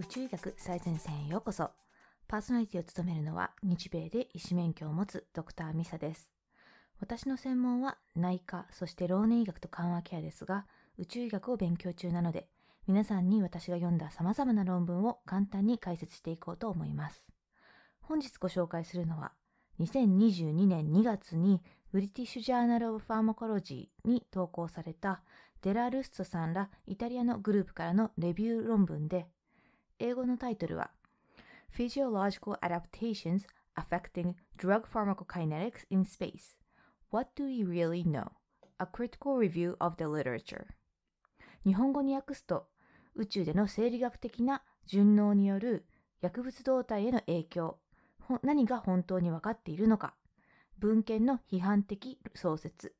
宇宙医学最前線へようこそ。パーソナリティを務めるのは日米で医師免許を持つドクターミサです。私の専門は内科、そして老年医学と緩和ケアですが、宇宙医学を勉強中なので、皆さんに私が読んだ様々な論文を簡単に解説していこうと思います。本日ご紹介するのは、2022年2月にブリティッシュ・ジャーナル・オブ・ファーマコロジーに投稿されたデラ・ルストさんらイタリアのグループからのレビュー論文で、英語のタイトルは Physiological Adaptations Affecting Drug Pharmacokinetics in Space What Do We Really Know? A Critical Review of the Literature 日本語に訳すと宇宙での生理学的な順応による薬物動態への影響何が本当に分かっているのか文献の批判的創設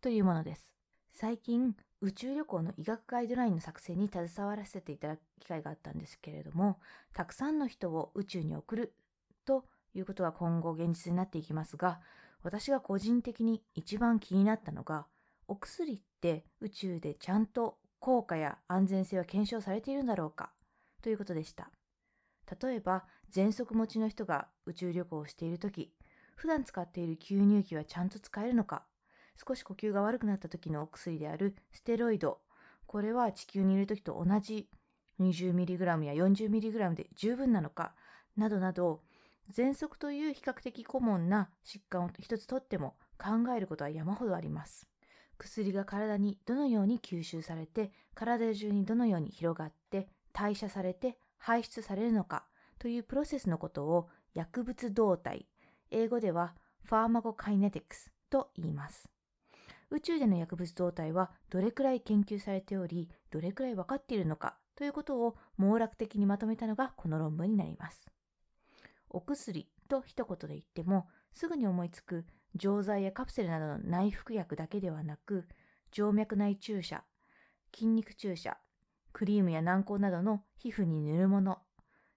というものです最近宇宙旅行の医学ガイドラインの作成に携わらせていただく機会があったんですけれどもたくさんの人を宇宙に送るということは今後現実になっていきますが私が個人的に一番気になったのがお薬って宇宙でちゃんと効果や安全性は検証されているんだろうかということでした。例えば喘息持ちの人が宇宙旅行をしている時普段使っている吸入器はちゃんと使えるのか少し呼吸が悪くなった時のお薬であるステロイド。これは地球にいる時と同じ 20mg や 40mg で十分なのか、などなど、喘息という比較的コモンな疾患を一つとっても考えることは山ほどあります。薬が体にどのように吸収されて、体中にどのように広がって、代謝されて排出されるのかというプロセスのことを薬物動態、英語ではファーマコカイネティクスと言います。宇宙での薬物動態はどれくらい研究されており、どれくらい分かっているのかということを網絡的にまとめたのがこの論文になります。お薬と一言で言っても、すぐに思いつく錠剤やカプセルなどの内服薬だけではなく、静脈内注射、筋肉注射、クリームや軟膏などの皮膚に塗るもの、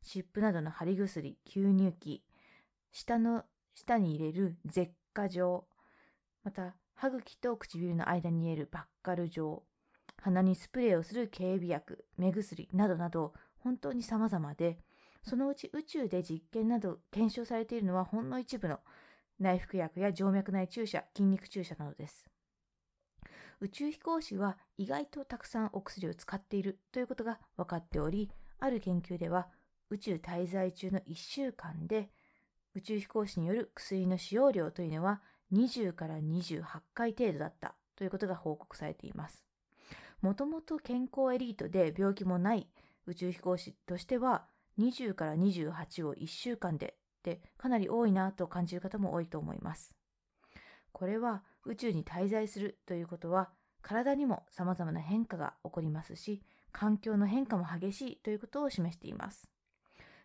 湿布などの貼り薬、吸入器、舌の下に入れる舌下状、また歯茎と唇の間に入れるバッカル状、鼻にスプレーをする警備薬、目薬などなど本当に様々で、そのうち宇宙で実験など検証されているのはほんの一部の内服薬や静脈内注射、筋肉注射などです。宇宙飛行士は意外とたくさんお薬を使っているということが分かっており、ある研究では宇宙滞在中の1週間で宇宙飛行士による薬の使用量というのは20から28回程度だったということが報告されています。もともと健康エリートで病気もない宇宙飛行士としては20から28を1週間でってかなり多いなと感じる方も多いと思います。これは宇宙に滞在するということは体にも様々な変化が起こりますし環境の変化も激しいということを示しています。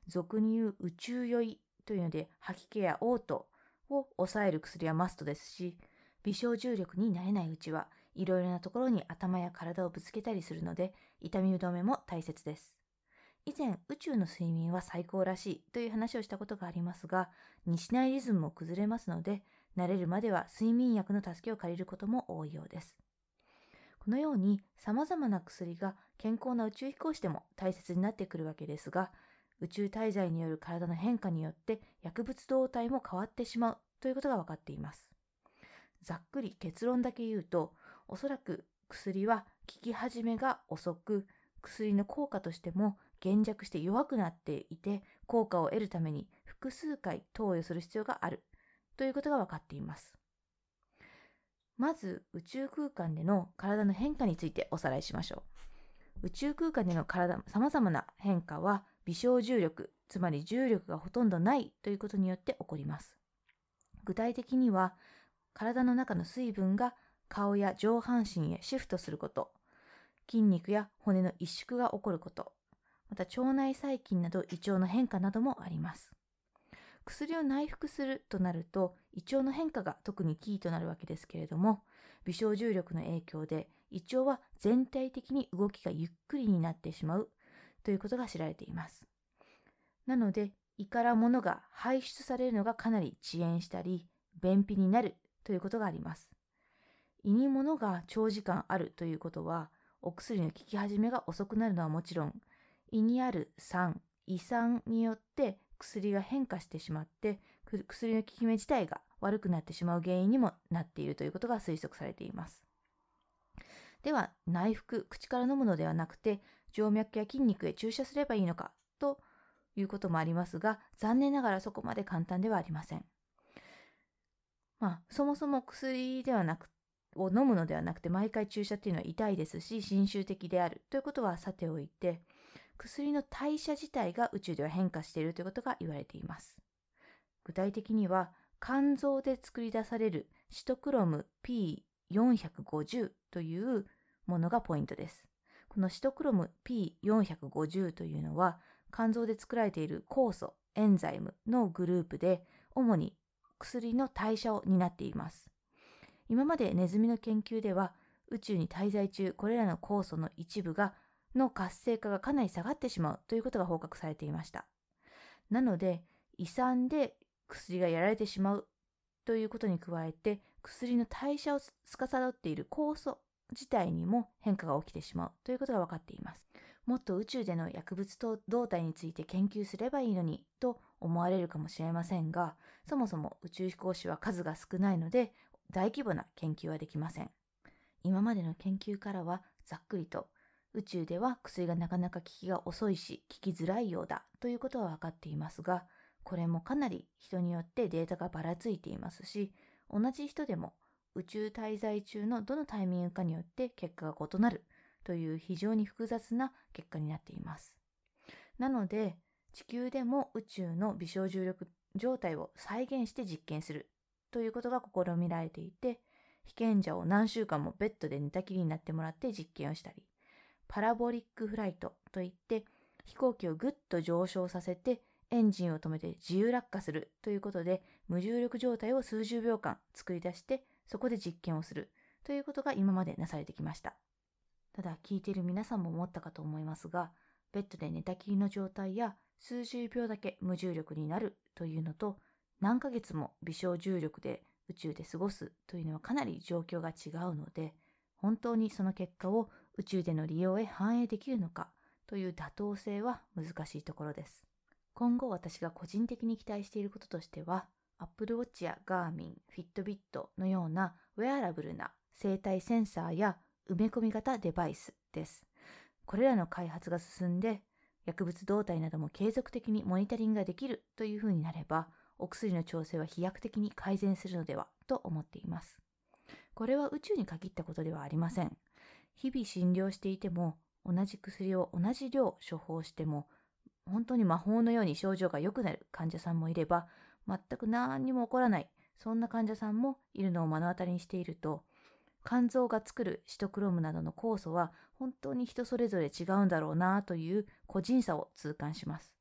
俗に言う宇宙酔いというので吐き気や嘔吐を抑える薬はマストですし、微小重力になれないうちはいろいろなところに頭や体をぶつけたりするので痛み止めも大切です。以前宇宙の睡眠は最高らしいという話をしたことがありますが、西内リズムも崩れますので、慣れるまでは睡眠薬の助けを借りることも多いようです。このように様々な薬が健康な宇宙飛行士でも大切になってくるわけですが、宇宙滞在による体の変化によって薬物動態も変わってしまうということが分かっています。ざっくり結論だけ言うと、おそらく薬は効き始めが遅く、薬の効果としても減弱して弱くなっていて、効果を得るために複数回投与する必要があるということが分かっています。まず宇宙空間での体の変化についておさらいしましょう。宇宙空間での体、様々な変化は微小重力、つまり重力がほとんどないということによって起こります。具体的には、体の中の水分が顔や上半身へシフトすること、筋肉や骨の萎縮が起こること、また腸内細菌など胃腸の変化などもあります。薬を内服するとなると胃腸の変化が特にキーとなるわけですけれども微小重力の影響で胃腸は全体的に動きがゆっくりになってしまうということが知られています。なので、胃から物が排出されるのがかなり遅延したり、便秘になるということがあります。胃に物が長時間あるということは、お薬の効き始めが遅くなるのはもちろん、胃にある酸、胃酸によって薬が変化してしまって薬の効き目自体が悪くなってしまう原因にもなっているということが推測されています。では内服口から飲むのではなくて静脈や筋肉へ注射すればいいのかということもありますが残念ながらそこまで簡単ではありません。まあそもそも薬ではなくを飲むのではなくて毎回注射っていうのは痛いですし侵襲的であるということはさておいて薬の代謝自体が宇宙では変化しているということが言われています。具体的には肝臓で作り出されるシトクロム P450 というものがポイントです。このシトクロム P450 というのは肝臓で作られている酵素、エンザイムのグループで主に薬の代謝を担っています。今までネズミの研究では宇宙に滞在中これらの酵素の一部がの活性化がかなり下がってしまうということが報告されていました。なので胃酸で薬がやられてしまうということに加えて薬の代謝を司っている酵素自体にも変化が起きてしまうということが分かっています。もっと宇宙での薬物動態について研究すればいいのにと思われるかもしれませんが、そもそも宇宙飛行士は数が少ないので大規模な研究はできません。今までの研究からはざっくりと宇宙では薬がなかなか効きが遅いし効きづらいようだということは分かっていますが、これもかなり人によってデータがばらついていますし、同じ人でも宇宙滞在中のどのタイミングかによって結果が異なるという非常に複雑な結果になっています。なので、地球でも宇宙の微小重力状態を再現して実験するということが試みられていて、被験者を何週間もベッドで寝たきりになってもらって実験をしたり、パラボリックフライトといって飛行機をぐっと上昇させてエンジンを止めて自由落下するということで無重力状態を数十秒間作り出してそこで実験をするということが今までなされてきました。ただ聞いている皆さんも思ったかと思いますが、ベッドで寝たきりの状態や数十秒だけ無重力になるというのと何ヶ月も微小重力で宇宙で過ごすというのはかなり状況が違うので、本当にその結果を宇宙での利用へ反映できるのかという妥当性は難しいところです。今後私が個人的に期待していることとしては、Apple Watch や Garmin、Fitbit のようなウェアラブルな生体センサーや埋め込み型デバイスです。これらの開発が進んで、薬物動態なども継続的にモニタリングができるというふうになれば、お薬の調整は飛躍的に改善するのではと思っています。これは宇宙に限ったことではありません。日々診療していても、同じ薬を同じ量処方しても本当に魔法のように症状が良くなる患者さんもいれば、全く何にも起こらない、そんな患者さんもいるのを目の当たりにしていると、肝臓が作るシトクロムなどの酵素は本当に人それぞれ違うんだろうなという個人差を痛感します。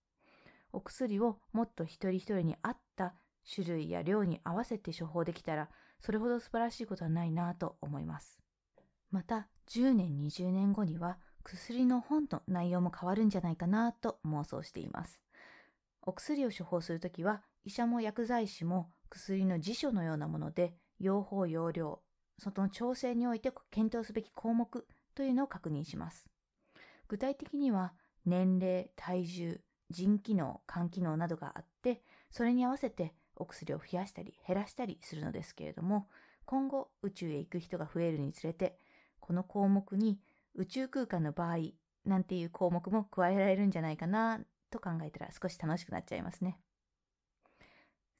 お薬をもっと一人一人に合った種類や量に合わせて処方できたら、それほど素晴らしいことはないなと思います。また、10年、20年後には薬の本の内容も変わるんじゃないかなと妄想しています。お薬を処方するときは医者も薬剤師も薬の辞書のようなもので用法用量、その調整において検討すべき項目というのを確認します。具体的には年齢、体重、腎機能、肝機能などがあって、それに合わせてお薬を増やしたり減らしたりするのですけれども、今後宇宙へ行く人が増えるにつれて、この項目に宇宙空間の場合なんていう項目も加えられるんじゃないかなと考えたら少し楽しくなっちゃいますね。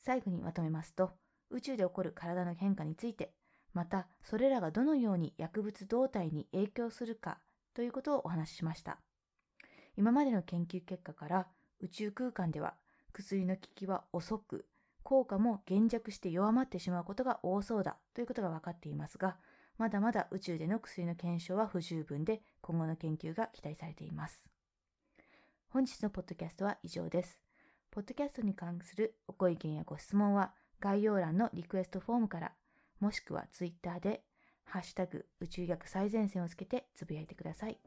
最後にまとめますと、宇宙で起こる体の変化について、またそれらがどのように薬物動態に影響するかということをお話ししました。今までの研究結果から宇宙空間では薬の効きは遅く、効果も減弱して弱まってしまうことが多そうだということが分かっていますが、まだまだ宇宙での薬の検証は不十分で、今後の研究が期待されています。本日のポッドキャストは以上です。ポッドキャストに関するご意見やご質問は概要欄のリクエストフォームから、もしくはツイッターで、ハッシュタグ宇宙医学最前線をつけてつぶやいてください。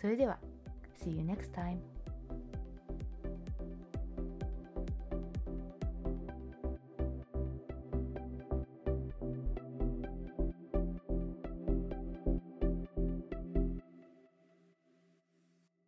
それでは、See you next time!